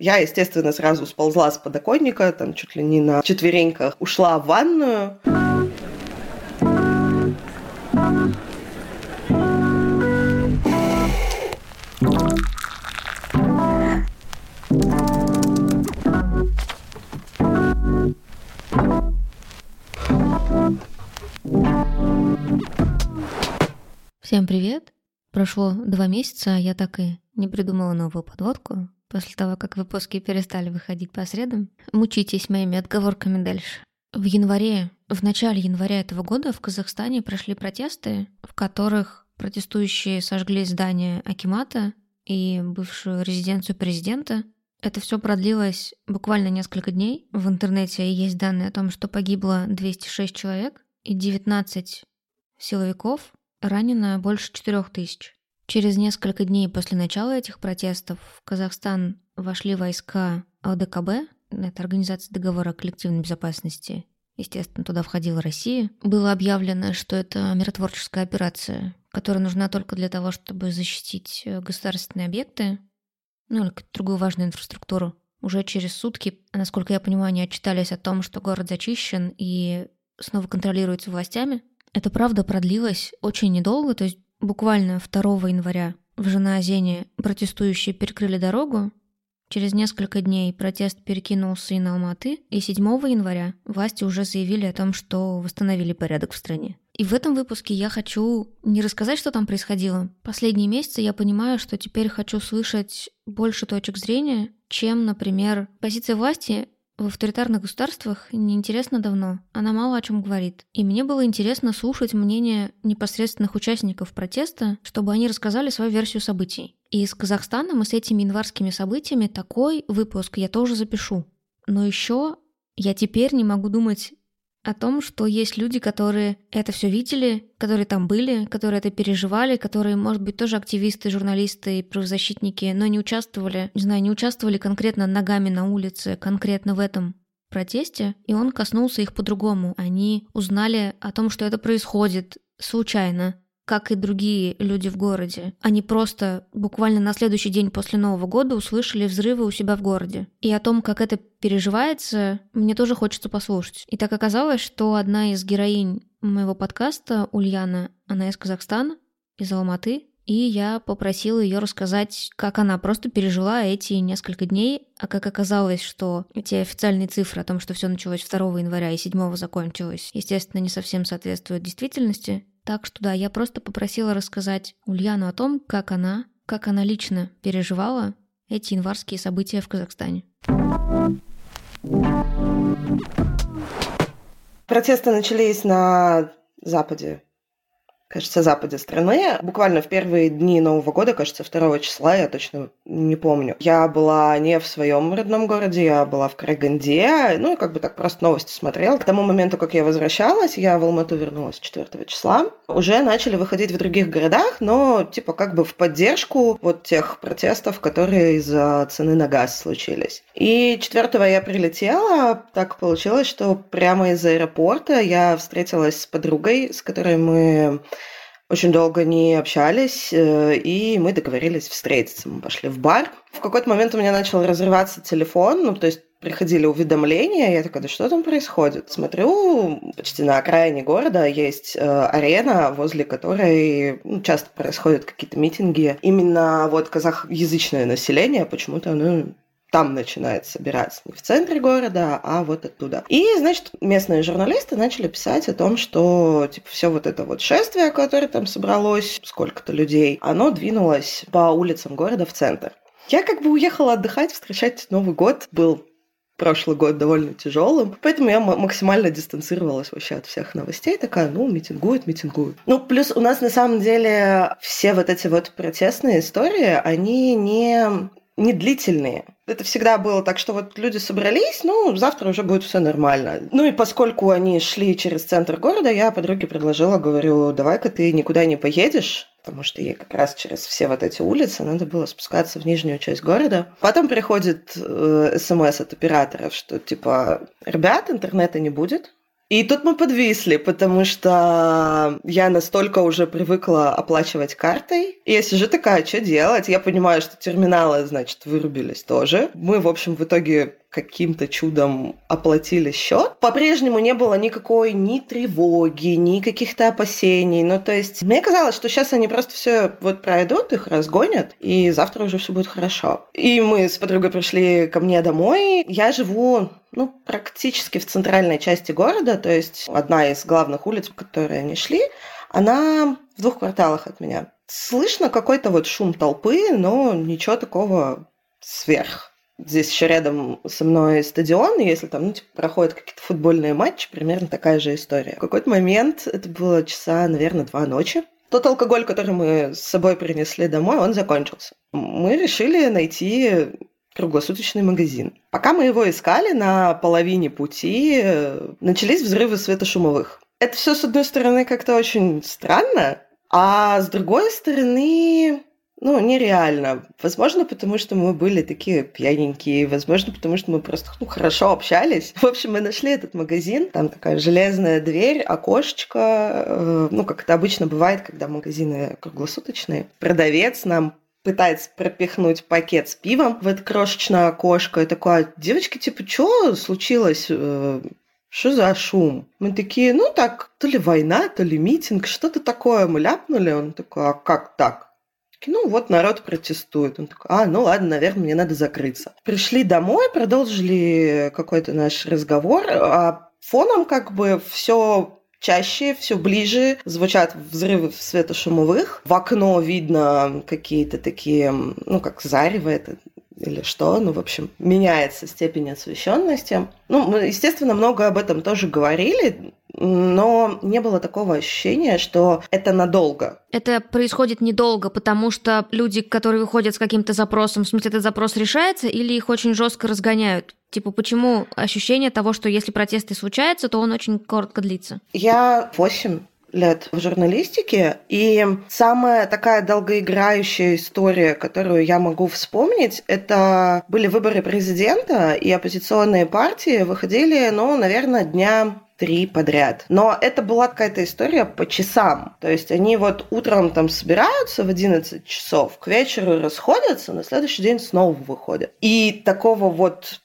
Я, естественно, сразу сползла с подоконника, там чуть ли не на четвереньках, ушла в ванную. Всем привет! Прошло два месяца, а я так и не придумала новую подводку. После того, как выпуски перестали выходить по средам, мучитесь моими отговорками дальше. В январе, в начале января этого года в Казахстане прошли протесты, в которых протестующие сожгли здание Акимата и бывшую резиденцию президента. Это все продлилось буквально несколько дней. В интернете есть данные о том, что погибло 206 человек и 19 силовиков, ранено больше 4000. Через несколько дней после начала этих протестов в Казахстан вошли войска ОДКБ, это Организация договора о коллективной безопасности, естественно, туда входила Россия. Было объявлено, что это миротворческая операция, которая нужна только для того, чтобы защитить э, государственные объекты, ну или какую-то другую важную инфраструктуру. Уже через сутки, насколько я понимаю, они отчитались о том, что город зачищен и снова контролируется властями. Это правда продлилось очень недолго, то есть буквально 2 января в Жанаозене протестующие перекрыли дорогу. Через несколько дней протест перекинулся и на Алматы, и 7 января власти уже заявили о том, что восстановили порядок в стране. И в этом выпуске я хочу не рассказать, что там происходило. Последние месяцы я понимаю, что теперь хочу слышать больше точек зрения, чем, например, позиция власти в авторитарных государствах неинтересно давно, она мало о чем говорит. И мне было интересно слушать мнение непосредственных участников протеста, чтобы они рассказали свою версию событий. И из Казахстана мы с этими январскими событиями такой выпуск я тоже запишу. Но еще я теперь не могу думать о том, что есть люди, которые это все видели, которые там были, которые это переживали, которые, может быть, тоже активисты, журналисты правозащитники, но не участвовали, не знаю, не участвовали конкретно ногами на улице, конкретно в этом протесте, и он коснулся их по-другому. Они узнали о том, что это происходит случайно, как и другие люди в городе. Они просто буквально на следующий день после Нового года услышали взрывы у себя в городе. И о том, как это переживается, мне тоже хочется послушать. И так оказалось, что одна из героинь моего подкаста, Ульяна, она из Казахстана, из Алматы, и я попросила ее рассказать, как она просто пережила эти несколько дней, а как оказалось, что эти официальные цифры о том, что все началось 2 января и 7 закончилось, естественно, не совсем соответствуют действительности. Так что да, я просто попросила рассказать Ульяну о том, как она, как она лично переживала эти январские события в Казахстане. Протесты начались на Западе кажется, западе страны. Буквально в первые дни Нового года, кажется, 2 числа, я точно не помню. Я была не в своем родном городе, я была в Караганде, ну и как бы так просто новости смотрела. К тому моменту, как я возвращалась, я в Алмату вернулась 4 числа, уже начали выходить в других городах, но типа как бы в поддержку вот тех протестов, которые из-за цены на газ случились. И 4 я прилетела, так получилось, что прямо из аэропорта я встретилась с подругой, с которой мы очень долго не общались, э, и мы договорились встретиться. Мы пошли в бар. В какой-то момент у меня начал разрываться телефон, ну, то есть приходили уведомления, я такая, да что там происходит? Смотрю, почти на окраине города есть э, арена, возле которой ну, часто происходят какие-то митинги. Именно вот казахязычное население почему-то оно там начинает собираться, не в центре города, а вот оттуда. И, значит, местные журналисты начали писать о том, что, типа, все вот это вот шествие, которое там собралось, сколько-то людей, оно двинулось по улицам города в центр. Я как бы уехала отдыхать, встречать Новый год. Был прошлый год довольно тяжелым, поэтому я максимально дистанцировалась вообще от всех новостей, такая, ну, митингуют, митингуют. Ну, плюс у нас на самом деле все вот эти вот протестные истории, они не не длительные. Это всегда было так, что вот люди собрались, ну, завтра уже будет все нормально. Ну и поскольку они шли через центр города, я подруге предложила, говорю, давай-ка ты никуда не поедешь, потому что ей как раз через все вот эти улицы надо было спускаться в нижнюю часть города. Потом приходит э, смс от операторов, что типа, ребят, интернета не будет, И тут мы подвисли, потому что я настолько уже привыкла оплачивать картой. И я сижу такая, что делать? Я понимаю, что терминалы, значит, вырубились тоже. Мы, в общем, в итоге каким-то чудом оплатили счет. По-прежнему не было никакой ни тревоги, ни каких-то опасений. Ну, то есть, мне казалось, что сейчас они просто все вот пройдут, их разгонят, и завтра уже все будет хорошо. И мы с подругой пришли ко мне домой. Я живу ну, практически в центральной части города, то есть одна из главных улиц, по которой они шли, она в двух кварталах от меня. Слышно какой-то вот шум толпы, но ничего такого сверх. Здесь еще рядом со мной стадион, и если там ну, типа, проходят какие-то футбольные матчи, примерно такая же история. В какой-то момент, это было часа, наверное, два ночи, тот алкоголь, который мы с собой принесли домой, он закончился. Мы решили найти круглосуточный магазин. Пока мы его искали, на половине пути э, начались взрывы светошумовых. Это все, с одной стороны, как-то очень странно, а с другой стороны, ну, нереально. Возможно, потому что мы были такие пьяненькие, возможно, потому что мы просто ну, хорошо общались. В общем, мы нашли этот магазин, там такая железная дверь, окошечко, э, ну, как это обычно бывает, когда магазины круглосуточные. Продавец нам пытается пропихнуть пакет с пивом в это крошечное окошко и такое, девочки, типа, что случилось? Э, что за шум? Мы такие, ну так, то ли война, то ли митинг, что-то такое мы ляпнули. Он такой, а как так? Ну вот народ протестует. Он такой, а, ну ладно, наверное, мне надо закрыться. Пришли домой, продолжили какой-то наш разговор, а фоном как бы все чаще, все ближе звучат взрывы светошумовых. В окно видно какие-то такие, ну, как зарево это или что, ну, в общем, меняется степень освещенности. Ну, мы, естественно, много об этом тоже говорили, но не было такого ощущения, что это надолго. Это происходит недолго, потому что люди, которые выходят с каким-то запросом, в смысле, этот запрос решается или их очень жестко разгоняют? Типа, почему ощущение того, что если протесты случаются, то он очень коротко длится? Я 8 лет в журналистике. И самая такая долгоиграющая история, которую я могу вспомнить, это были выборы президента, и оппозиционные партии выходили, ну, наверное, дня три подряд. Но это была какая-то история по часам. То есть они вот утром там собираются в 11 часов, к вечеру расходятся, на следующий день снова выходят. И такого вот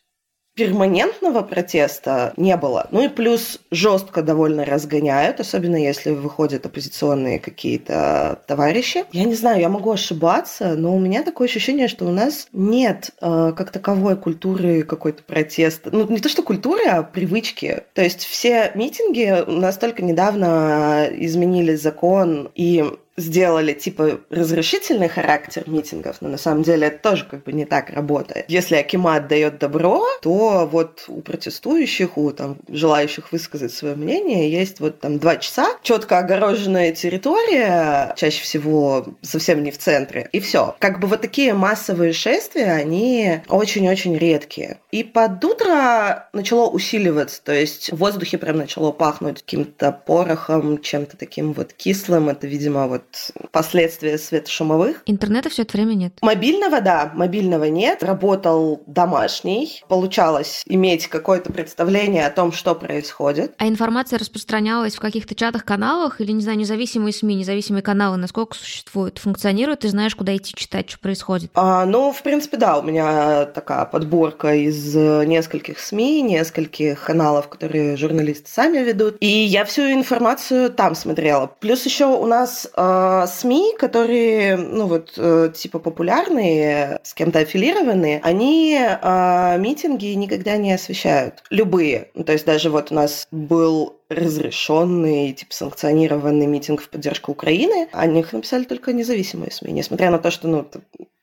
перманентного протеста не было. Ну и плюс жестко довольно разгоняют, особенно если выходят оппозиционные какие-то товарищи. Я не знаю, я могу ошибаться, но у меня такое ощущение, что у нас нет э, как таковой культуры какой-то протеста. Ну, не то, что культуры, а привычки. То есть все митинги настолько недавно изменили закон, и сделали типа разрешительный характер митингов, но на самом деле это тоже как бы не так работает. Если Акимат дает добро, то вот у протестующих, у там желающих высказать свое мнение есть вот там два часа, четко огороженная территория, чаще всего совсем не в центре, и все. Как бы вот такие массовые шествия, они очень-очень редкие. И под утро начало усиливаться, то есть в воздухе прям начало пахнуть каким-то порохом, чем-то таким вот кислым. Это, видимо, вот последствия светошумовых. Интернета все это время нет. Мобильного, да, мобильного нет. Работал домашний. Получалось иметь какое-то представление о том, что происходит. А информация распространялась в каких-то чатах, каналах или, не знаю, независимые СМИ, независимые каналы, насколько существуют, функционируют, ты знаешь, куда идти читать, что происходит? А, ну, в принципе, да, у меня такая подборка из из э, нескольких СМИ, нескольких каналов, которые журналисты сами ведут. И я всю информацию там смотрела. Плюс еще у нас э, СМИ, которые, ну вот, э, типа популярные, с кем-то аффилированные, они э, митинги никогда не освещают. Любые. Ну, то есть даже вот у нас был разрешенный, типа санкционированный митинг в поддержку Украины, о них написали только независимые СМИ, несмотря на то, что ну,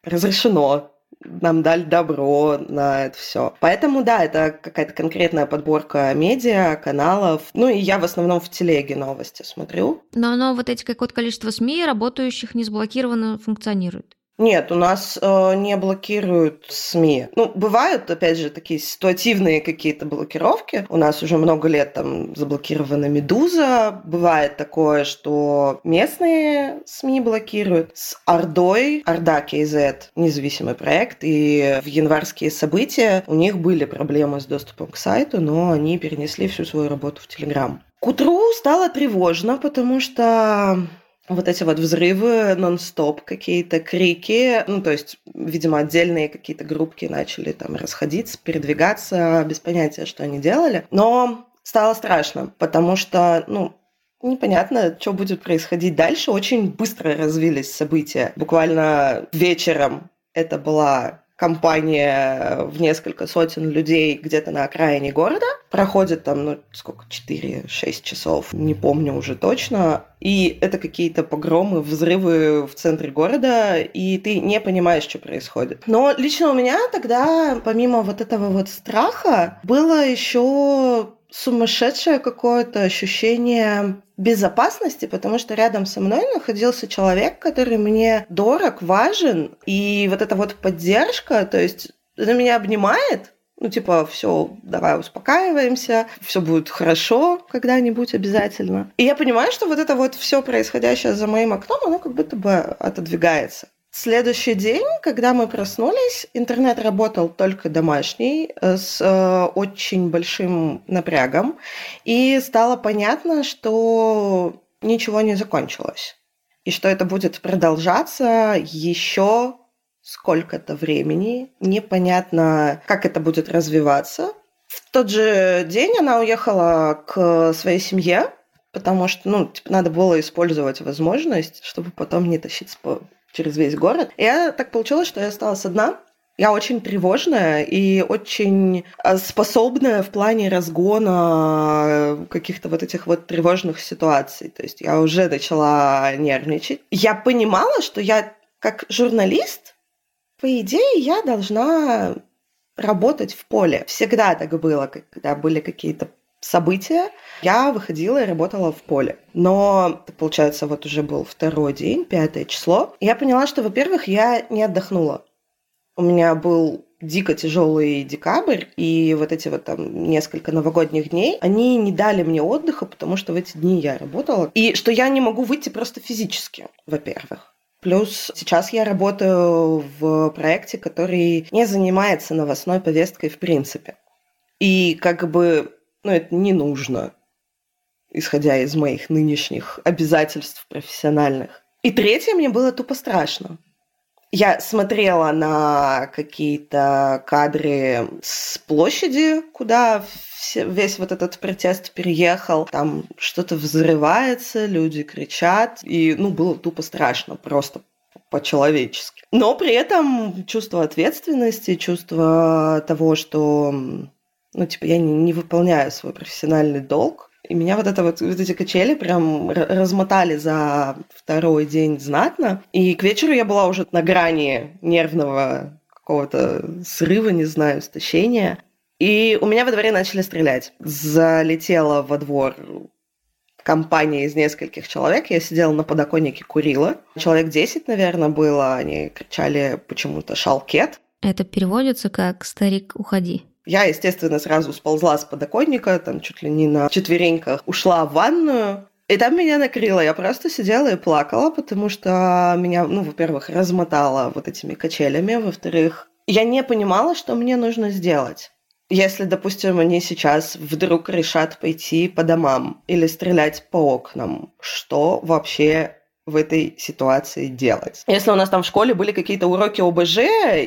разрешено нам дали добро на это все. Поэтому, да, это какая-то конкретная подборка медиа, каналов. Ну, и я в основном в телеге новости смотрю. Но оно, вот эти какое-то количество СМИ, работающих не сблокировано, функционирует. Нет, у нас э, не блокируют СМИ. Ну, бывают, опять же, такие ситуативные какие-то блокировки. У нас уже много лет там заблокирована «Медуза». Бывает такое, что местные СМИ блокируют. С Ордой, Орда КЗ, независимый проект, и в январские события у них были проблемы с доступом к сайту, но они перенесли всю свою работу в Телеграм. К утру стало тревожно, потому что вот эти вот взрывы нон-стоп, какие-то крики, ну, то есть, видимо, отдельные какие-то группки начали там расходиться, передвигаться, без понятия, что они делали. Но стало страшно, потому что, ну, непонятно, что будет происходить дальше. Очень быстро развились события. Буквально вечером это была компания в несколько сотен людей где-то на окраине города. Проходит там, ну, сколько, 4-6 часов, не помню уже точно. И это какие-то погромы, взрывы в центре города, и ты не понимаешь, что происходит. Но лично у меня тогда, помимо вот этого вот страха, было еще сумасшедшее какое-то ощущение безопасности, потому что рядом со мной находился человек, который мне дорог, важен, и вот эта вот поддержка, то есть это меня обнимает, ну, типа, все, давай успокаиваемся, все будет хорошо когда-нибудь обязательно. И я понимаю, что вот это вот все происходящее за моим окном, оно как будто бы отодвигается. Следующий день, когда мы проснулись, интернет работал только домашний, э, с э, очень большим напрягом, и стало понятно, что ничего не закончилось, и что это будет продолжаться еще сколько-то времени. Непонятно, как это будет развиваться. В тот же день она уехала к своей семье, потому что, ну, типа, надо было использовать возможность, чтобы потом не тащиться по через весь город. И я так получилось, что я осталась одна. Я очень тревожная и очень э, способная в плане разгона э, каких-то вот этих вот тревожных ситуаций. То есть я уже начала нервничать. Я понимала, что я как журналист, по идее, я должна работать в поле. Всегда так было, когда были какие-то события, я выходила и работала в поле. Но, получается, вот уже был второй день, пятое число. Я поняла, что, во-первых, я не отдохнула. У меня был дико тяжелый декабрь, и вот эти вот там несколько новогодних дней, они не дали мне отдыха, потому что в эти дни я работала. И что я не могу выйти просто физически, во-первых. Плюс сейчас я работаю в проекте, который не занимается новостной повесткой в принципе. И как бы но это не нужно, исходя из моих нынешних обязательств профессиональных. И третье, мне было тупо страшно. Я смотрела на какие-то кадры с площади, куда все, весь вот этот протест переехал. Там что-то взрывается, люди кричат. И, ну, было тупо страшно, просто по-человечески. Но при этом чувство ответственности, чувство того, что ну, типа, я не, не выполняю свой профессиональный долг. И меня вот, это вот, вот эти качели прям размотали за второй день знатно. И к вечеру я была уже на грани нервного какого-то срыва, не знаю, истощения. И у меня во дворе начали стрелять. Залетела во двор компания из нескольких человек. Я сидела на подоконнике, курила. Человек 10, наверное, было. Они кричали почему-то «шалкет». Это переводится как «старик, уходи». Я, естественно, сразу сползла с подоконника, там чуть ли не на четвереньках, ушла в ванную, и там меня накрыло. Я просто сидела и плакала, потому что меня, ну, во-первых, размотало вот этими качелями, во-вторых, я не понимала, что мне нужно сделать. Если, допустим, они сейчас вдруг решат пойти по домам или стрелять по окнам, что вообще в этой ситуации делать. Если у нас там в школе были какие-то уроки ОБЖ,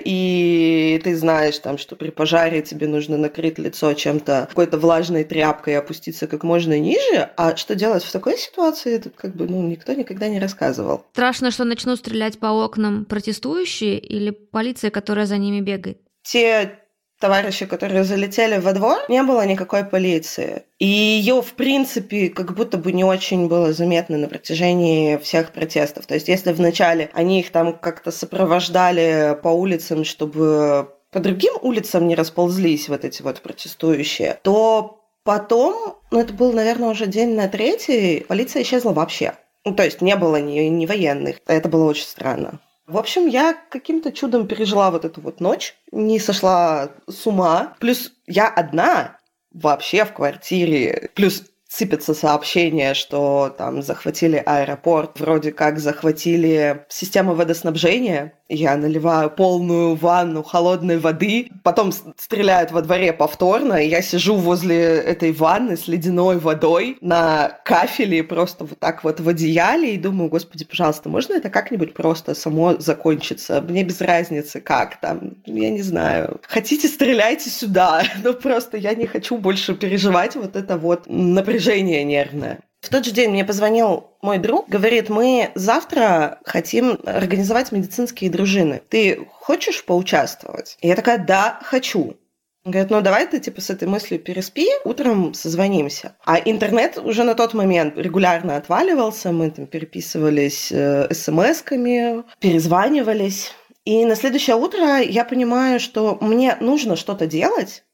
и ты знаешь там, что при пожаре тебе нужно накрыть лицо чем-то, какой-то влажной тряпкой и опуститься как можно ниже, а что делать в такой ситуации, это как бы, ну, никто никогда не рассказывал. Страшно, что начнут стрелять по окнам протестующие или полиция, которая за ними бегает? Те товарищи, которые залетели во двор, не было никакой полиции. И ее, в принципе, как будто бы не очень было заметно на протяжении всех протестов. То есть, если вначале они их там как-то сопровождали по улицам, чтобы по другим улицам не расползлись вот эти вот протестующие, то потом, ну это был, наверное, уже день на третий, полиция исчезла вообще. Ну, то есть не было ни, ни военных. Это было очень странно. В общем, я каким-то чудом пережила вот эту вот ночь, не сошла с ума. Плюс я одна вообще в квартире. Плюс сыпятся сообщения, что там захватили аэропорт, вроде как захватили систему водоснабжения. Я наливаю полную ванну холодной воды, потом стреляют во дворе повторно, и я сижу возле этой ванны с ледяной водой на кафеле, просто вот так вот в одеяле, и думаю, господи, пожалуйста, можно это как-нибудь просто само закончиться? Мне без разницы как там, я не знаю. Хотите, стреляйте сюда, но просто я не хочу больше переживать вот это вот напряжение нервное. В тот же день мне позвонил мой друг, говорит, мы завтра хотим организовать медицинские дружины. Ты хочешь поучаствовать? Я такая, да, хочу. Он говорит, ну давай ты типа с этой мыслью переспи, утром созвонимся. А интернет уже на тот момент регулярно отваливался, мы там переписывались э, смс-ками, перезванивались. И на следующее утро я понимаю, что мне нужно что-то делать,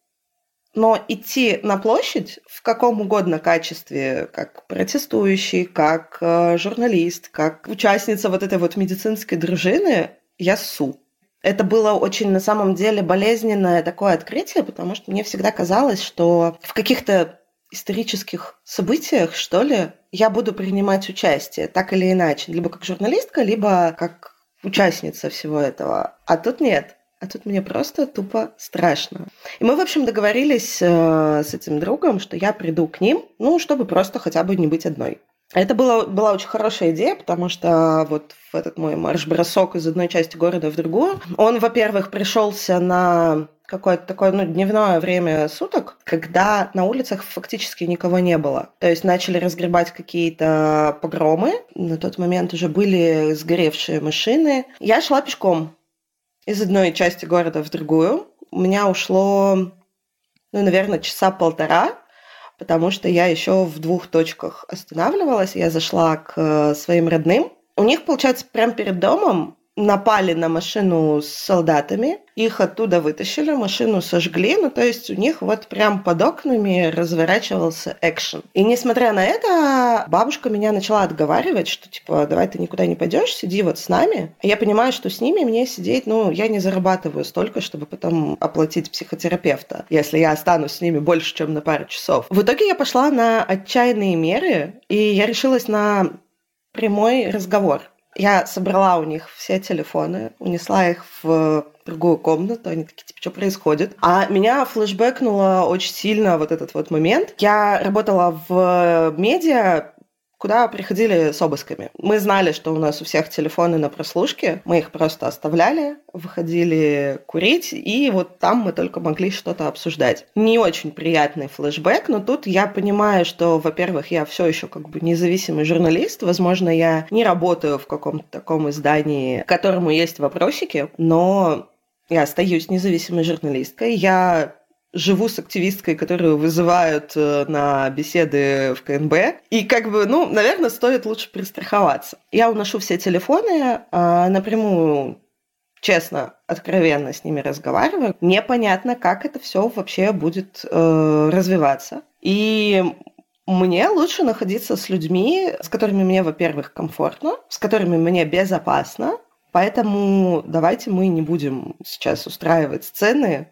но идти на площадь в каком угодно качестве, как протестующий, как э, журналист, как участница вот этой вот медицинской дружины, я су. Это было очень на самом деле болезненное такое открытие, потому что мне всегда казалось, что в каких-то исторических событиях, что ли, я буду принимать участие, так или иначе, либо как журналистка, либо как участница всего этого. А тут нет. А тут мне просто тупо страшно. И мы, в общем, договорились э, с этим другом, что я приду к ним, ну, чтобы просто хотя бы не быть одной. Это было, была очень хорошая идея, потому что вот в этот мой марш-бросок из одной части города в другую, он, во-первых, пришелся на какое-то такое ну, дневное время суток, когда на улицах фактически никого не было. То есть начали разгребать какие-то погромы. На тот момент уже были сгоревшие машины. Я шла пешком из одной части города в другую. У меня ушло, ну, наверное, часа полтора, потому что я еще в двух точках останавливалась. Я зашла к своим родным. У них, получается, прямо перед домом напали на машину с солдатами, их оттуда вытащили, машину сожгли, ну то есть у них вот прям под окнами разворачивался экшен. И несмотря на это, бабушка меня начала отговаривать, что типа, давай ты никуда не пойдешь, сиди вот с нами. А я понимаю, что с ними мне сидеть, ну, я не зарабатываю столько, чтобы потом оплатить психотерапевта, если я останусь с ними больше, чем на пару часов. В итоге я пошла на отчаянные меры, и я решилась на прямой разговор. Я собрала у них все телефоны, унесла их в другую комнату, они такие, типа, что происходит? А меня флешбэкнуло очень сильно вот этот вот момент. Я работала в медиа, куда приходили с обысками. Мы знали, что у нас у всех телефоны на прослушке, мы их просто оставляли, выходили курить, и вот там мы только могли что-то обсуждать. Не очень приятный флешбэк, но тут я понимаю, что, во-первых, я все еще как бы независимый журналист, возможно, я не работаю в каком-то таком издании, к которому есть вопросики, но я остаюсь независимой журналисткой, я живу с активисткой, которую вызывают э, на беседы в КНБ. И как бы, ну, наверное, стоит лучше перестраховаться. Я уношу все телефоны, а, напрямую честно, откровенно с ними разговариваю. Непонятно, как это все вообще будет э, развиваться. И мне лучше находиться с людьми, с которыми мне, во-первых, комфортно, с которыми мне безопасно. Поэтому давайте мы не будем сейчас устраивать сцены,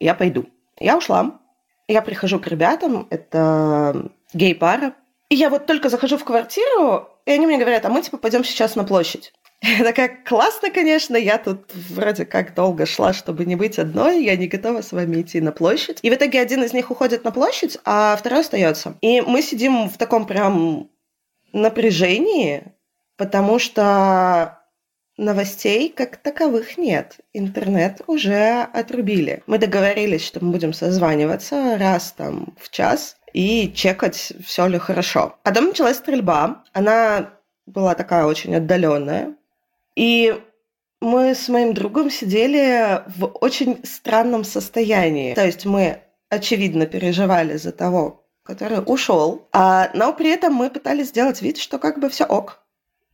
я пойду. Я ушла. Я прихожу к ребятам, это гей-пара. И я вот только захожу в квартиру, и они мне говорят, а мы типа пойдем сейчас на площадь. Я такая, классно, конечно, я тут вроде как долго шла, чтобы не быть одной, я не готова с вами идти на площадь. И в итоге один из них уходит на площадь, а второй остается. И мы сидим в таком прям напряжении, потому что Новостей как таковых нет. Интернет уже отрубили. Мы договорились, что мы будем созваниваться раз там в час и чекать, все ли хорошо. А потом началась стрельба. Она была такая очень отдаленная. И мы с моим другом сидели в очень странном состоянии. То есть мы, очевидно, переживали за того, который ушел, а, но при этом мы пытались сделать вид, что как бы все ок.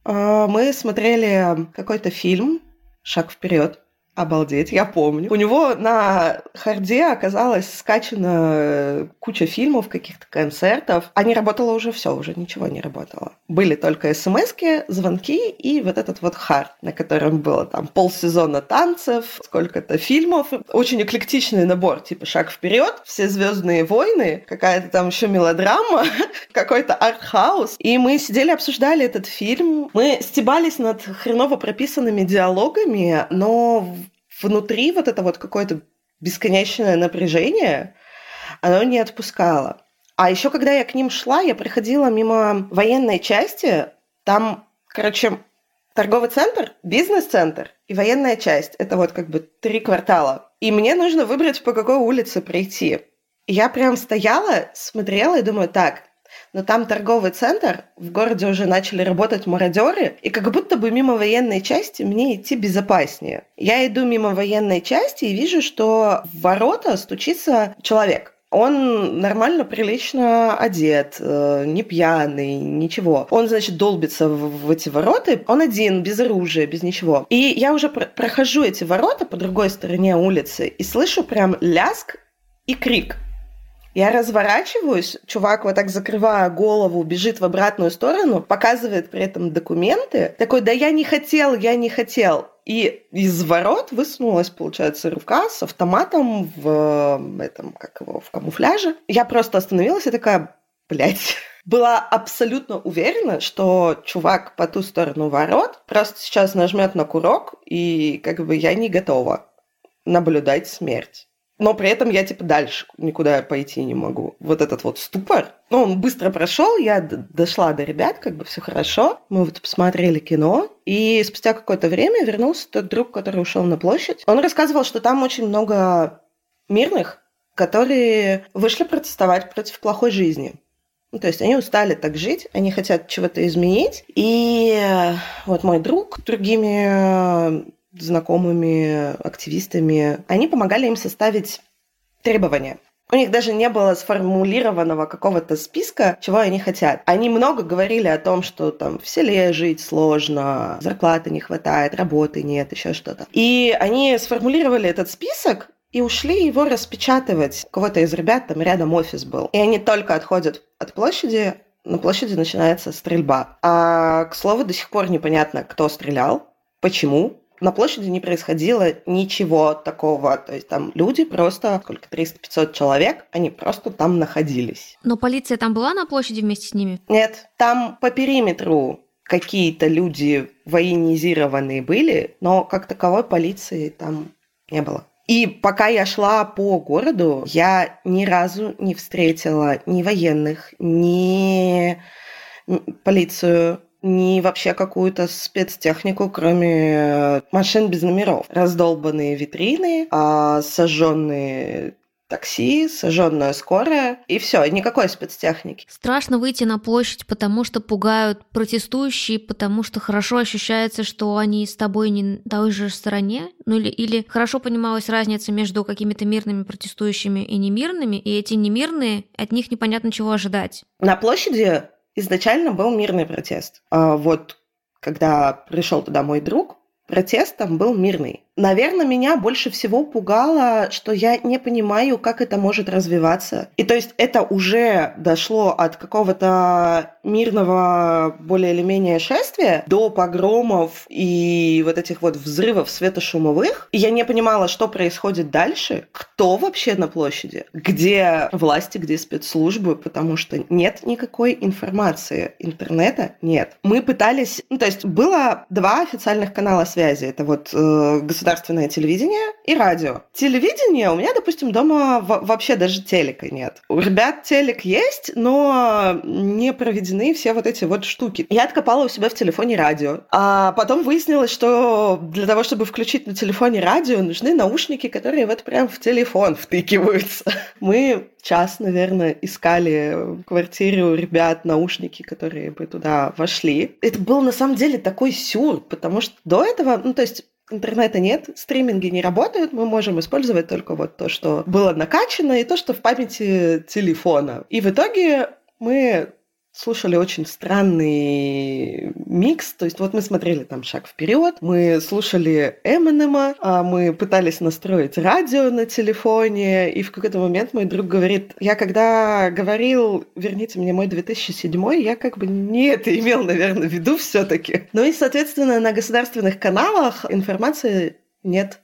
А, мы смотрели какой-то фильм «Шаг вперед». Обалдеть, я помню. У него на харде оказалась скачана э, куча фильмов, каких-то концертов. А не работало уже все, уже ничего не работало. Были только смс звонки и вот этот вот хард, на котором было там полсезона танцев, сколько-то фильмов. Очень эклектичный набор, типа «Шаг вперед», «Все звездные войны», какая-то там еще мелодрама, какой-то арт-хаус. И мы сидели, обсуждали этот фильм. Мы стебались над хреново прописанными диалогами, но внутри вот это вот какое-то бесконечное напряжение, оно не отпускало. А еще когда я к ним шла, я проходила мимо военной части, там, короче, торговый центр, бизнес-центр и военная часть. Это вот как бы три квартала. И мне нужно выбрать, по какой улице прийти. я прям стояла, смотрела и думаю, так, но там торговый центр, в городе уже начали работать мародеры, и как будто бы мимо военной части мне идти безопаснее. Я иду мимо военной части и вижу, что в ворота стучится человек. Он нормально, прилично одет, э, не пьяный, ничего. Он, значит, долбится в, в эти ворота. Он один, без оружия, без ничего. И я уже про- прохожу эти ворота по другой стороне улицы и слышу прям ляск и крик. Я разворачиваюсь, чувак вот так закрывая голову, бежит в обратную сторону, показывает при этом документы. Такой, да я не хотел, я не хотел. И из ворот высунулась, получается, рука с автоматом в этом, как его, в камуфляже. Я просто остановилась и такая, блядь, была абсолютно уверена, что чувак по ту сторону ворот просто сейчас нажмет на курок, и как бы я не готова наблюдать смерть но при этом я типа дальше никуда пойти не могу. Вот этот вот ступор. Ну, он быстро прошел, я дошла до ребят, как бы все хорошо. Мы вот посмотрели кино, и спустя какое-то время вернулся тот друг, который ушел на площадь. Он рассказывал, что там очень много мирных, которые вышли протестовать против плохой жизни. Ну, то есть они устали так жить, они хотят чего-то изменить. И вот мой друг другими знакомыми активистами, они помогали им составить требования. У них даже не было сформулированного какого-то списка, чего они хотят. Они много говорили о том, что там в селе жить сложно, зарплаты не хватает, работы нет, еще что-то. И они сформулировали этот список и ушли его распечатывать. У кого-то из ребят там рядом офис был. И они только отходят от площади, на площади начинается стрельба. А, к слову, до сих пор непонятно, кто стрелял, почему, на площади не происходило ничего такого. То есть там люди просто, сколько, 300-500 человек, они просто там находились. Но полиция там была на площади вместе с ними? Нет, там по периметру какие-то люди военизированные были, но как таковой полиции там не было. И пока я шла по городу, я ни разу не встретила ни военных, ни полицию, ни вообще какую-то спецтехнику, кроме э, машин без номеров. Раздолбанные витрины, а сожженные такси, сожженная скорая, и все, никакой спецтехники. Страшно выйти на площадь, потому что пугают протестующие, потому что хорошо ощущается, что они с тобой не на той же стороне, ну или, или хорошо понималась разница между какими-то мирными протестующими и немирными, и эти немирные, от них непонятно чего ожидать. На площади изначально был мирный протест. А вот когда пришел туда мой друг, протест там был мирный. Наверное, меня больше всего пугало, что я не понимаю, как это может развиваться. И то есть это уже дошло от какого-то мирного более или менее шествия до погромов и вот этих вот взрывов светошумовых. И я не понимала, что происходит дальше, кто вообще на площади, где власти, где спецслужбы, потому что нет никакой информации. Интернета нет. Мы пытались... Ну, то есть было два официальных канала связи. Это вот э, государственное телевидение и радио. Телевидение у меня, допустим, дома вообще даже телека нет. У ребят телек есть, но не проведены все вот эти вот штуки. Я откопала у себя в телефоне радио. А потом выяснилось, что для того, чтобы включить на телефоне радио, нужны наушники, которые вот прям в телефон втыкиваются. Мы час, наверное, искали в квартире у ребят наушники, которые бы туда вошли. Это был на самом деле такой сюр, потому что до этого, ну то есть интернета нет, стриминги не работают, мы можем использовать только вот то, что было накачано, и то, что в памяти телефона. И в итоге мы слушали очень странный микс. То есть вот мы смотрели там «Шаг вперед», мы слушали Эминема, а мы пытались настроить радио на телефоне, и в какой-то момент мой друг говорит, я когда говорил «верните мне мой 2007», я как бы не это имел, наверное, в виду все таки Ну и, соответственно, на государственных каналах информации нет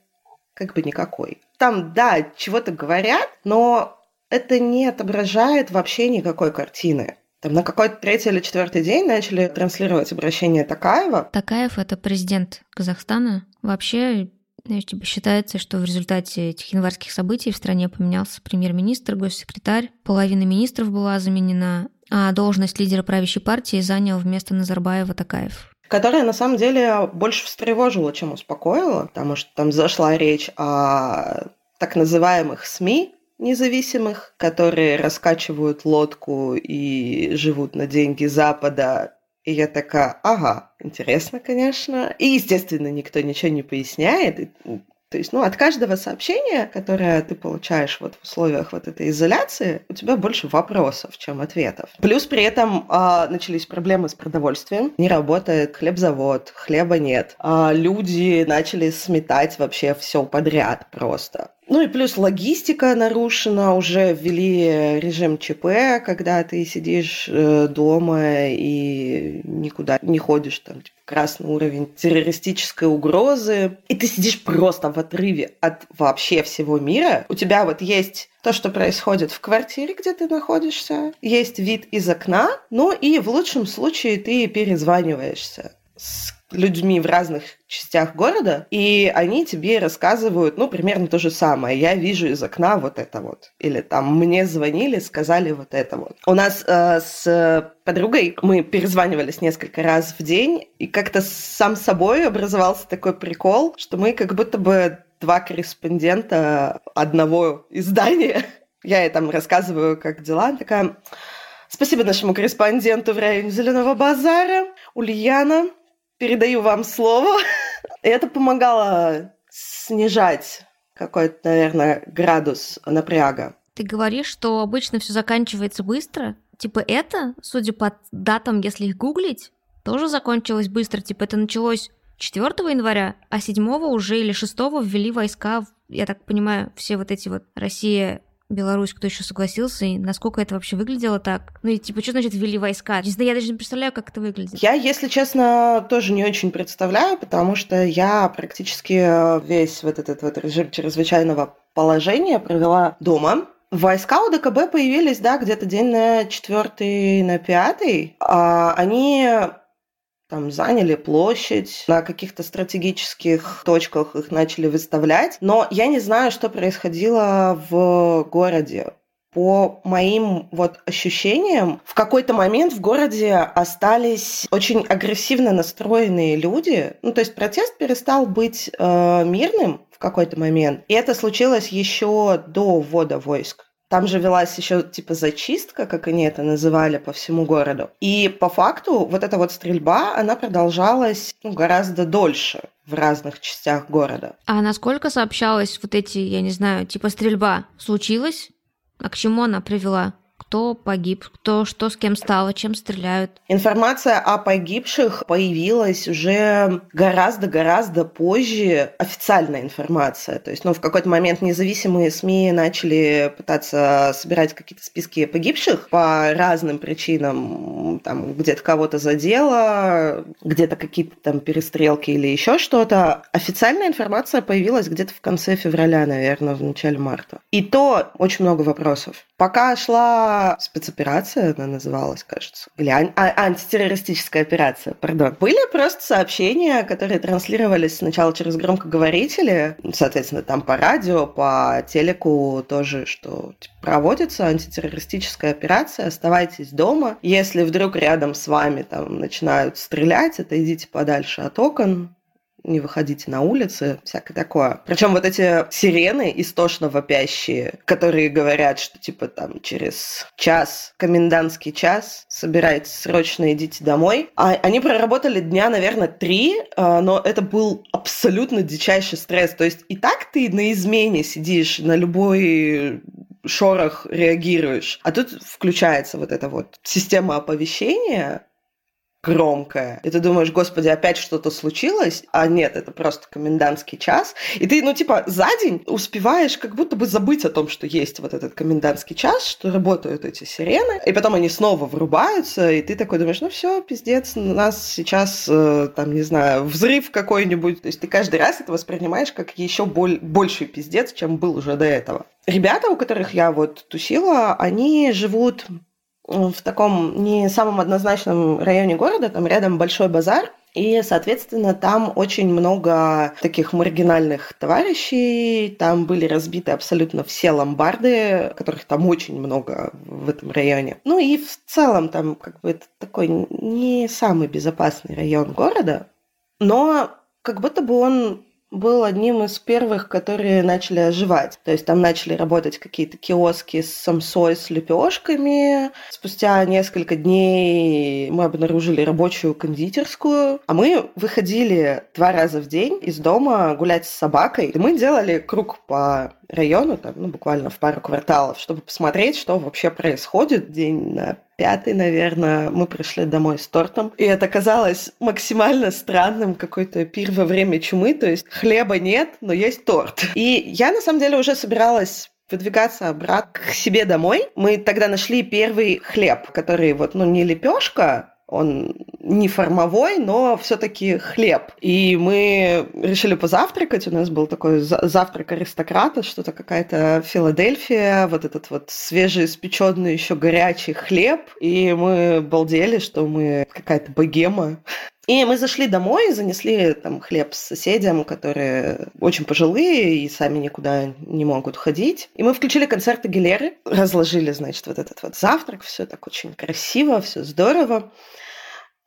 как бы никакой. Там, да, чего-то говорят, но это не отображает вообще никакой картины. Там на какой-то третий или четвертый день начали транслировать обращение Такаева. Такаев — это президент Казахстана. Вообще, знаешь, типа считается, что в результате этих январских событий в стране поменялся премьер-министр, госсекретарь, половина министров была заменена, а должность лидера правящей партии занял вместо Назарбаева Такаев которая на самом деле больше встревожила, чем успокоила, потому что там зашла речь о так называемых СМИ, независимых, которые раскачивают лодку и живут на деньги Запада. И я такая, ага, интересно, конечно. И, естественно, никто ничего не поясняет. То есть, ну, от каждого сообщения, которое ты получаешь вот в условиях вот этой изоляции, у тебя больше вопросов, чем ответов. Плюс при этом э, начались проблемы с продовольствием. Не работает хлебзавод, хлеба нет. А люди начали сметать вообще все подряд просто. Ну и плюс логистика нарушена, уже ввели режим ЧП, когда ты сидишь э, дома и никуда не ходишь, там типа, красный уровень террористической угрозы, и ты сидишь просто в отрыве от вообще всего мира. У тебя вот есть то, что происходит в квартире, где ты находишься, есть вид из окна, ну и в лучшем случае ты перезваниваешься с людьми в разных частях города, и они тебе рассказывают, ну, примерно то же самое. Я вижу из окна вот это вот. Или там мне звонили, сказали вот это вот. У нас э, с подругой мы перезванивались несколько раз в день, и как-то сам собой образовался такой прикол, что мы как будто бы два корреспондента одного издания. Я ей там рассказываю, как дела. Она такая, спасибо нашему корреспонденту в районе Зеленого базара, Ульяна передаю вам слово. Это помогало снижать какой-то, наверное, градус напряга. Ты говоришь, что обычно все заканчивается быстро. Типа это, судя по датам, если их гуглить, тоже закончилось быстро. Типа это началось 4 января, а 7 уже или 6 ввели войска, я так понимаю, все вот эти вот Россия, Беларусь, кто еще согласился, и насколько это вообще выглядело так? Ну и типа, что значит ввели войска? Честно, я даже не представляю, как это выглядит. Я, если честно, тоже не очень представляю, потому что я практически весь вот этот вот режим чрезвычайного положения провела дома. Войска у ДКБ появились, да, где-то день на четвертый, на пятый. А они там заняли площадь, на каких-то стратегических точках их начали выставлять. Но я не знаю, что происходило в городе. По моим вот ощущениям, в какой-то момент в городе остались очень агрессивно настроенные люди. Ну, то есть протест перестал быть э, мирным в какой-то момент. И это случилось еще до ввода войск. Там же велась еще типа зачистка, как они это называли, по всему городу. И по факту вот эта вот стрельба, она продолжалась ну, гораздо дольше в разных частях города. А насколько сообщалось вот эти, я не знаю, типа стрельба случилась? А к чему она привела? Кто погиб, кто что с кем стало, чем стреляют. Информация о погибших появилась уже гораздо-гораздо позже, официальная информация. То есть, ну, в какой-то момент независимые СМИ начали пытаться собирать какие-то списки погибших по разным причинам. Там где-то кого-то задело, где-то какие-то там перестрелки или еще что-то. Официальная информация появилась где-то в конце февраля, наверное, в начале марта. И то очень много вопросов. Пока шла спецоперация, она называлась, кажется, или а- антитеррористическая операция, пардон, были просто сообщения, которые транслировались сначала через громкоговорители, соответственно, там по радио, по телеку тоже, что типа, проводится антитеррористическая операция, оставайтесь дома. Если вдруг рядом с вами там начинают стрелять, отойдите подальше от окон, не выходите на улицы, всякое такое. Причем вот эти сирены истошно вопящие, которые говорят, что типа там через час, комендантский час, собирайтесь срочно, идите домой. А они проработали дня, наверное, три, а, но это был абсолютно дичайший стресс. То есть и так ты на измене сидишь на любой шорох реагируешь. А тут включается вот эта вот система оповещения, громкое. И ты думаешь, господи, опять что-то случилось? А нет, это просто комендантский час. И ты, ну, типа, за день успеваешь как будто бы забыть о том, что есть вот этот комендантский час, что работают эти сирены. И потом они снова врубаются, и ты такой думаешь, ну все, пиздец, у нас сейчас, э, там, не знаю, взрыв какой-нибудь. То есть ты каждый раз это воспринимаешь как еще боль, больший пиздец, чем был уже до этого. Ребята, у которых я вот тусила, они живут в таком не самом однозначном районе города, там рядом большой базар, и, соответственно, там очень много таких маргинальных товарищей. Там были разбиты абсолютно все ломбарды, которых там очень много в этом районе. Ну и в целом там как бы это такой не самый безопасный район города, но как будто бы он был одним из первых, которые начали оживать. То есть там начали работать какие-то киоски с самсой, с лепешками. Спустя несколько дней мы обнаружили рабочую кондитерскую. А мы выходили два раза в день из дома гулять с собакой. И мы делали круг по району, там, ну, буквально в пару кварталов, чтобы посмотреть, что вообще происходит. День на пятый, наверное, мы пришли домой с тортом. И это казалось максимально странным, какой-то пир во время чумы, то есть хлеба нет, но есть торт. И я, на самом деле, уже собиралась выдвигаться обратно к себе домой. Мы тогда нашли первый хлеб, который вот, ну, не лепешка, он не формовой, но все-таки хлеб. И мы решили позавтракать. У нас был такой завтрак аристократа, что-то какая-то Филадельфия, вот этот вот свежеиспеченный еще горячий хлеб. И мы балдели, что мы какая-то богема. И мы зашли домой, занесли там хлеб с соседям, которые очень пожилые и сами никуда не могут ходить. И мы включили концерт Агилеры, разложили, значит, вот этот вот завтрак, все так очень красиво, все здорово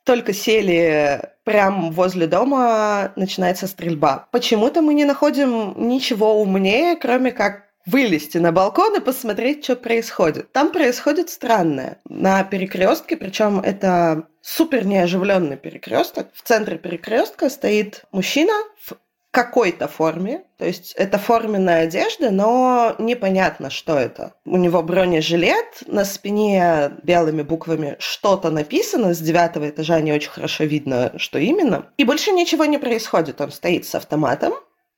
только сели прямо возле дома, начинается стрельба. Почему-то мы не находим ничего умнее, кроме как вылезти на балкон и посмотреть, что происходит. Там происходит странное. На перекрестке, причем это супер неоживленный перекресток. В центре перекрестка стоит мужчина в какой-то форме, то есть это форменная одежда, но непонятно, что это. У него бронежилет, на спине белыми буквами что-то написано, с девятого этажа не очень хорошо видно, что именно. И больше ничего не происходит, он стоит с автоматом,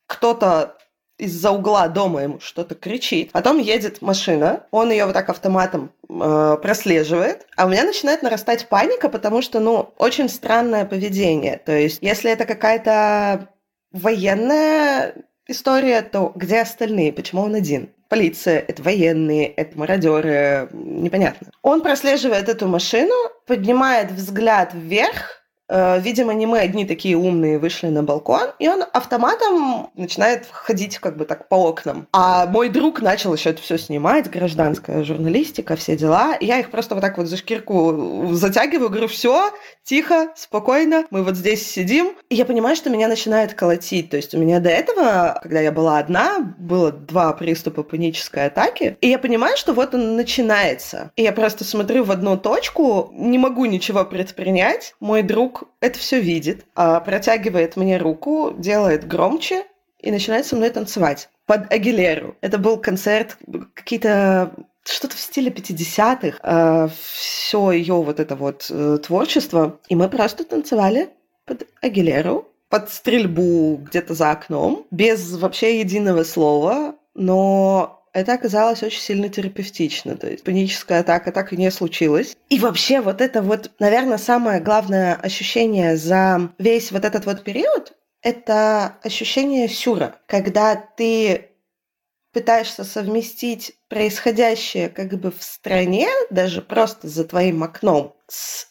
кто-то из-за угла дома ему что-то кричит. Потом едет машина, он ее вот так автоматом э, прослеживает, а у меня начинает нарастать паника, потому что, ну, очень странное поведение. То есть, если это какая-то военная история, то где остальные? Почему он один? Полиция, это военные, это мародеры, непонятно. Он прослеживает эту машину, поднимает взгляд вверх, видимо, не мы одни такие умные вышли на балкон, и он автоматом начинает ходить как бы так по окнам. А мой друг начал еще это все снимать, гражданская журналистика, все дела. И я их просто вот так вот за шкирку затягиваю, говорю, все, тихо, спокойно, мы вот здесь сидим. И я понимаю, что меня начинает колотить. То есть у меня до этого, когда я была одна, было два приступа панической атаки. И я понимаю, что вот он начинается. И я просто смотрю в одну точку, не могу ничего предпринять. Мой друг это все видит, а протягивает мне руку, делает громче и начинает со мной танцевать под Агилеру. Это был концерт, какие-то что-то в стиле 50-х, э, а, все ее вот это вот э, творчество. И мы просто танцевали под Агилеру, под стрельбу где-то за окном, без вообще единого слова, но это оказалось очень сильно терапевтично. То есть паническая атака так и не случилась. И вообще вот это вот, наверное, самое главное ощущение за весь вот этот вот период, это ощущение сюра, когда ты пытаешься совместить происходящее как бы в стране, даже просто за твоим окном, с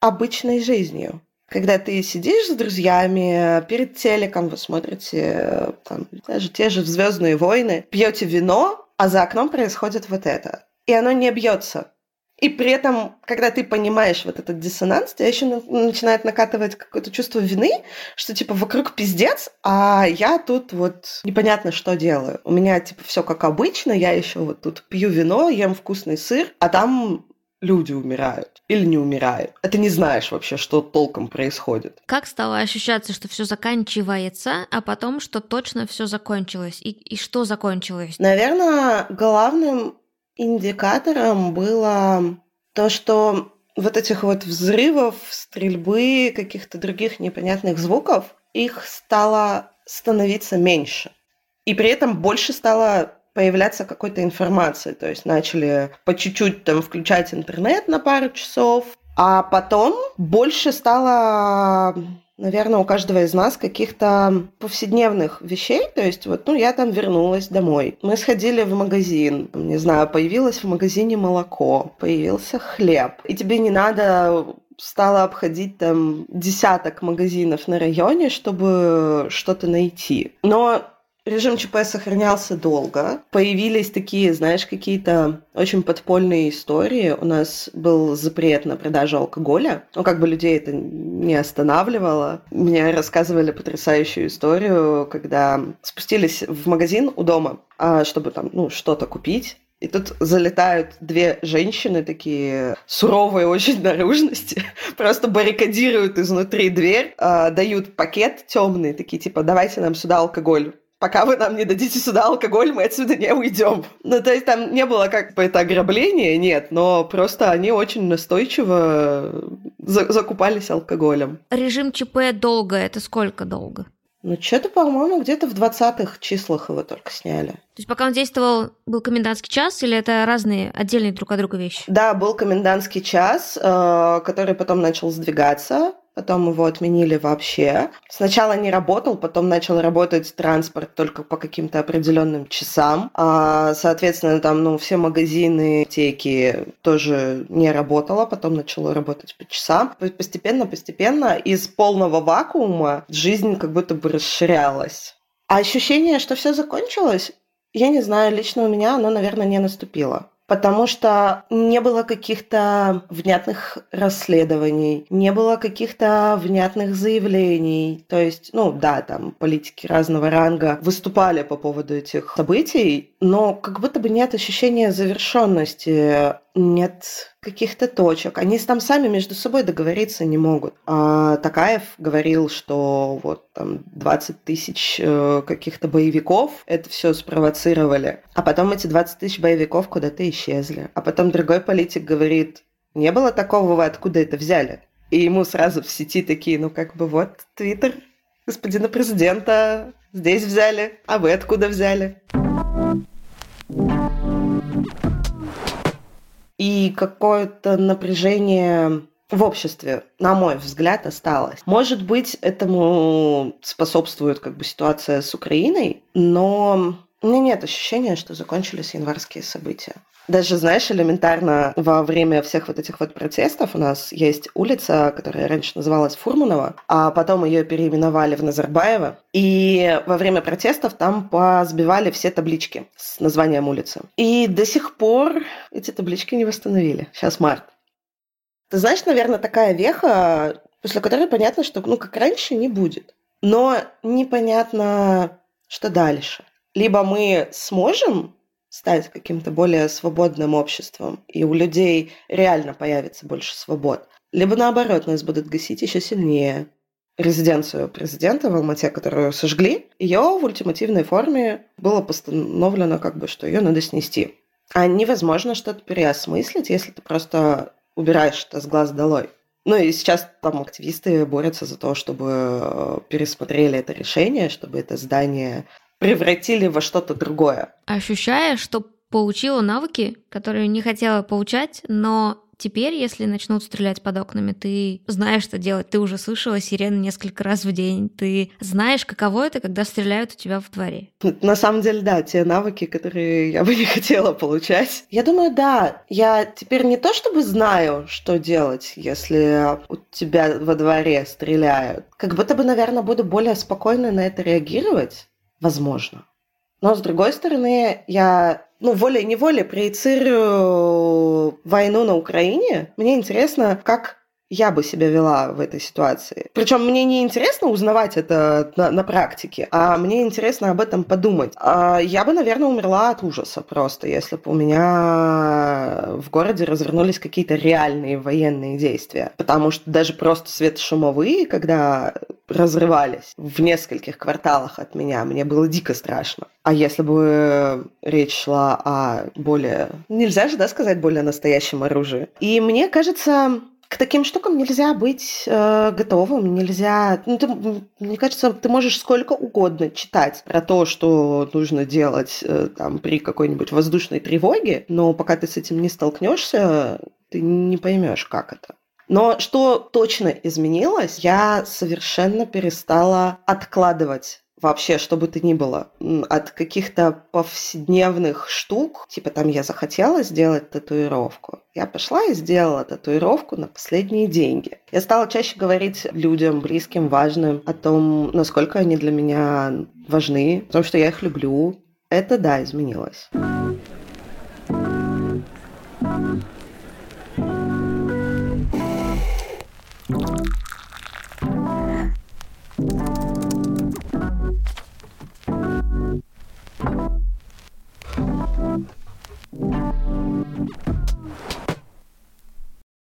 обычной жизнью. Когда ты сидишь с друзьями перед телеком, вы смотрите там, даже те же «Звездные войны», пьете вино, а за окном происходит вот это. И оно не бьется. И при этом, когда ты понимаешь вот этот диссонанс, тебя еще начинает накатывать какое-то чувство вины, что типа вокруг пиздец, а я тут вот непонятно что делаю. У меня типа все как обычно, я еще вот тут пью вино, ем вкусный сыр, а там люди умирают или не умирают. А ты не знаешь вообще, что толком происходит. Как стало ощущаться, что все заканчивается, а потом, что точно все закончилось? И, и что закончилось? Наверное, главным индикатором было то, что вот этих вот взрывов, стрельбы, каких-то других непонятных звуков, их стало становиться меньше. И при этом больше стало появляться какой-то информации. То есть начали по чуть-чуть там включать интернет на пару часов, а потом больше стало наверное, у каждого из нас каких-то повседневных вещей. То есть, вот, ну, я там вернулась домой. Мы сходили в магазин. Не знаю, появилось в магазине молоко, появился хлеб. И тебе не надо стала обходить там десяток магазинов на районе, чтобы что-то найти. Но Режим ЧП сохранялся долго. Появились такие, знаешь, какие-то очень подпольные истории. У нас был запрет на продажу алкоголя. Ну, как бы людей это не останавливало. Мне рассказывали потрясающую историю, когда спустились в магазин у дома, а, чтобы там, ну, что-то купить. И тут залетают две женщины, такие суровые очень наружности, просто баррикадируют изнутри дверь, э, дают пакет темный, такие типа, давайте нам сюда алкоголь пока вы нам не дадите сюда алкоголь, мы отсюда не уйдем. Ну, то есть там не было как бы это ограбление, нет, но просто они очень настойчиво за закупались алкоголем. Режим ЧП долго, это сколько долго? Ну, что-то, по-моему, где-то в 20-х числах его только сняли. То есть пока он действовал, был комендантский час или это разные, отдельные друг от друга вещи? Да, был комендантский час, э, который потом начал сдвигаться потом его отменили вообще. Сначала не работал, потом начал работать транспорт только по каким-то определенным часам. А, соответственно, там, ну, все магазины, аптеки тоже не работало, потом начало работать по часам. Постепенно, постепенно из полного вакуума жизнь как будто бы расширялась. А ощущение, что все закончилось, я не знаю, лично у меня оно, наверное, не наступило потому что не было каких-то внятных расследований, не было каких-то внятных заявлений. То есть, ну да, там политики разного ранга выступали по поводу этих событий, но как будто бы нет ощущения завершенности, нет каких-то точек. Они там сами между собой договориться не могут. А Такаев говорил, что вот там 20 тысяч э, каких-то боевиков это все спровоцировали. А потом эти 20 тысяч боевиков куда-то исчезли. А потом другой политик говорит, не было такого, вы откуда это взяли? И ему сразу в сети такие, ну как бы вот, твиттер господина президента здесь взяли, а вы откуда взяли? И какое-то напряжение в обществе, на мой взгляд, осталось. Может быть, этому способствует как бы ситуация с Украиной, но у меня нет ощущения, что закончились январские события. Даже, знаешь, элементарно во время всех вот этих вот протестов у нас есть улица, которая раньше называлась Фурманова, а потом ее переименовали в Назарбаева. И во время протестов там позбивали все таблички с названием улицы. И до сих пор эти таблички не восстановили. Сейчас март. Ты знаешь, наверное, такая веха, после которой понятно, что, ну, как раньше, не будет. Но непонятно, что дальше. Либо мы сможем стать каким-то более свободным обществом, и у людей реально появится больше свобод. Либо наоборот, нас будут гасить еще сильнее. Резиденцию президента в Алмате, которую сожгли, ее в ультимативной форме было постановлено, как бы, что ее надо снести. А невозможно что-то переосмыслить, если ты просто убираешь это с глаз долой. Ну и сейчас там активисты борются за то, чтобы э, пересмотрели это решение, чтобы это здание превратили во что-то другое. Ощущая, что получила навыки, которые не хотела получать, но теперь, если начнут стрелять под окнами, ты знаешь, что делать. Ты уже слышала сирены несколько раз в день. Ты знаешь, каково это, когда стреляют у тебя в дворе. На самом деле, да, те навыки, которые я бы не хотела получать. Я думаю, да, я теперь не то чтобы знаю, что делать, если у тебя во дворе стреляют. Как будто бы, наверное, буду более спокойно на это реагировать возможно. Но, с другой стороны, я ну, волей-неволей проецирую войну на Украине. Мне интересно, как я бы себя вела в этой ситуации. Причем мне не интересно узнавать это на, на практике, а мне интересно об этом подумать. А я бы, наверное, умерла от ужаса просто, если бы у меня в городе развернулись какие-то реальные военные действия. Потому что даже просто светошумовые, когда разрывались в нескольких кварталах от меня, мне было дико страшно. А если бы речь шла о более... Нельзя же, да, сказать более настоящем оружии. И мне кажется, к таким штукам нельзя быть э, готовым, нельзя... Ну, ты, мне кажется, ты можешь сколько угодно читать про то, что нужно делать э, там при какой-нибудь воздушной тревоге, но пока ты с этим не столкнешься, ты не поймешь, как это. Но что точно изменилось, я совершенно перестала откладывать вообще, что бы то ни было, от каких-то повседневных штук, типа там я захотела сделать татуировку, я пошла и сделала татуировку на последние деньги. Я стала чаще говорить людям, близким, важным, о том, насколько они для меня важны, о том, что я их люблю. Это, да, изменилось.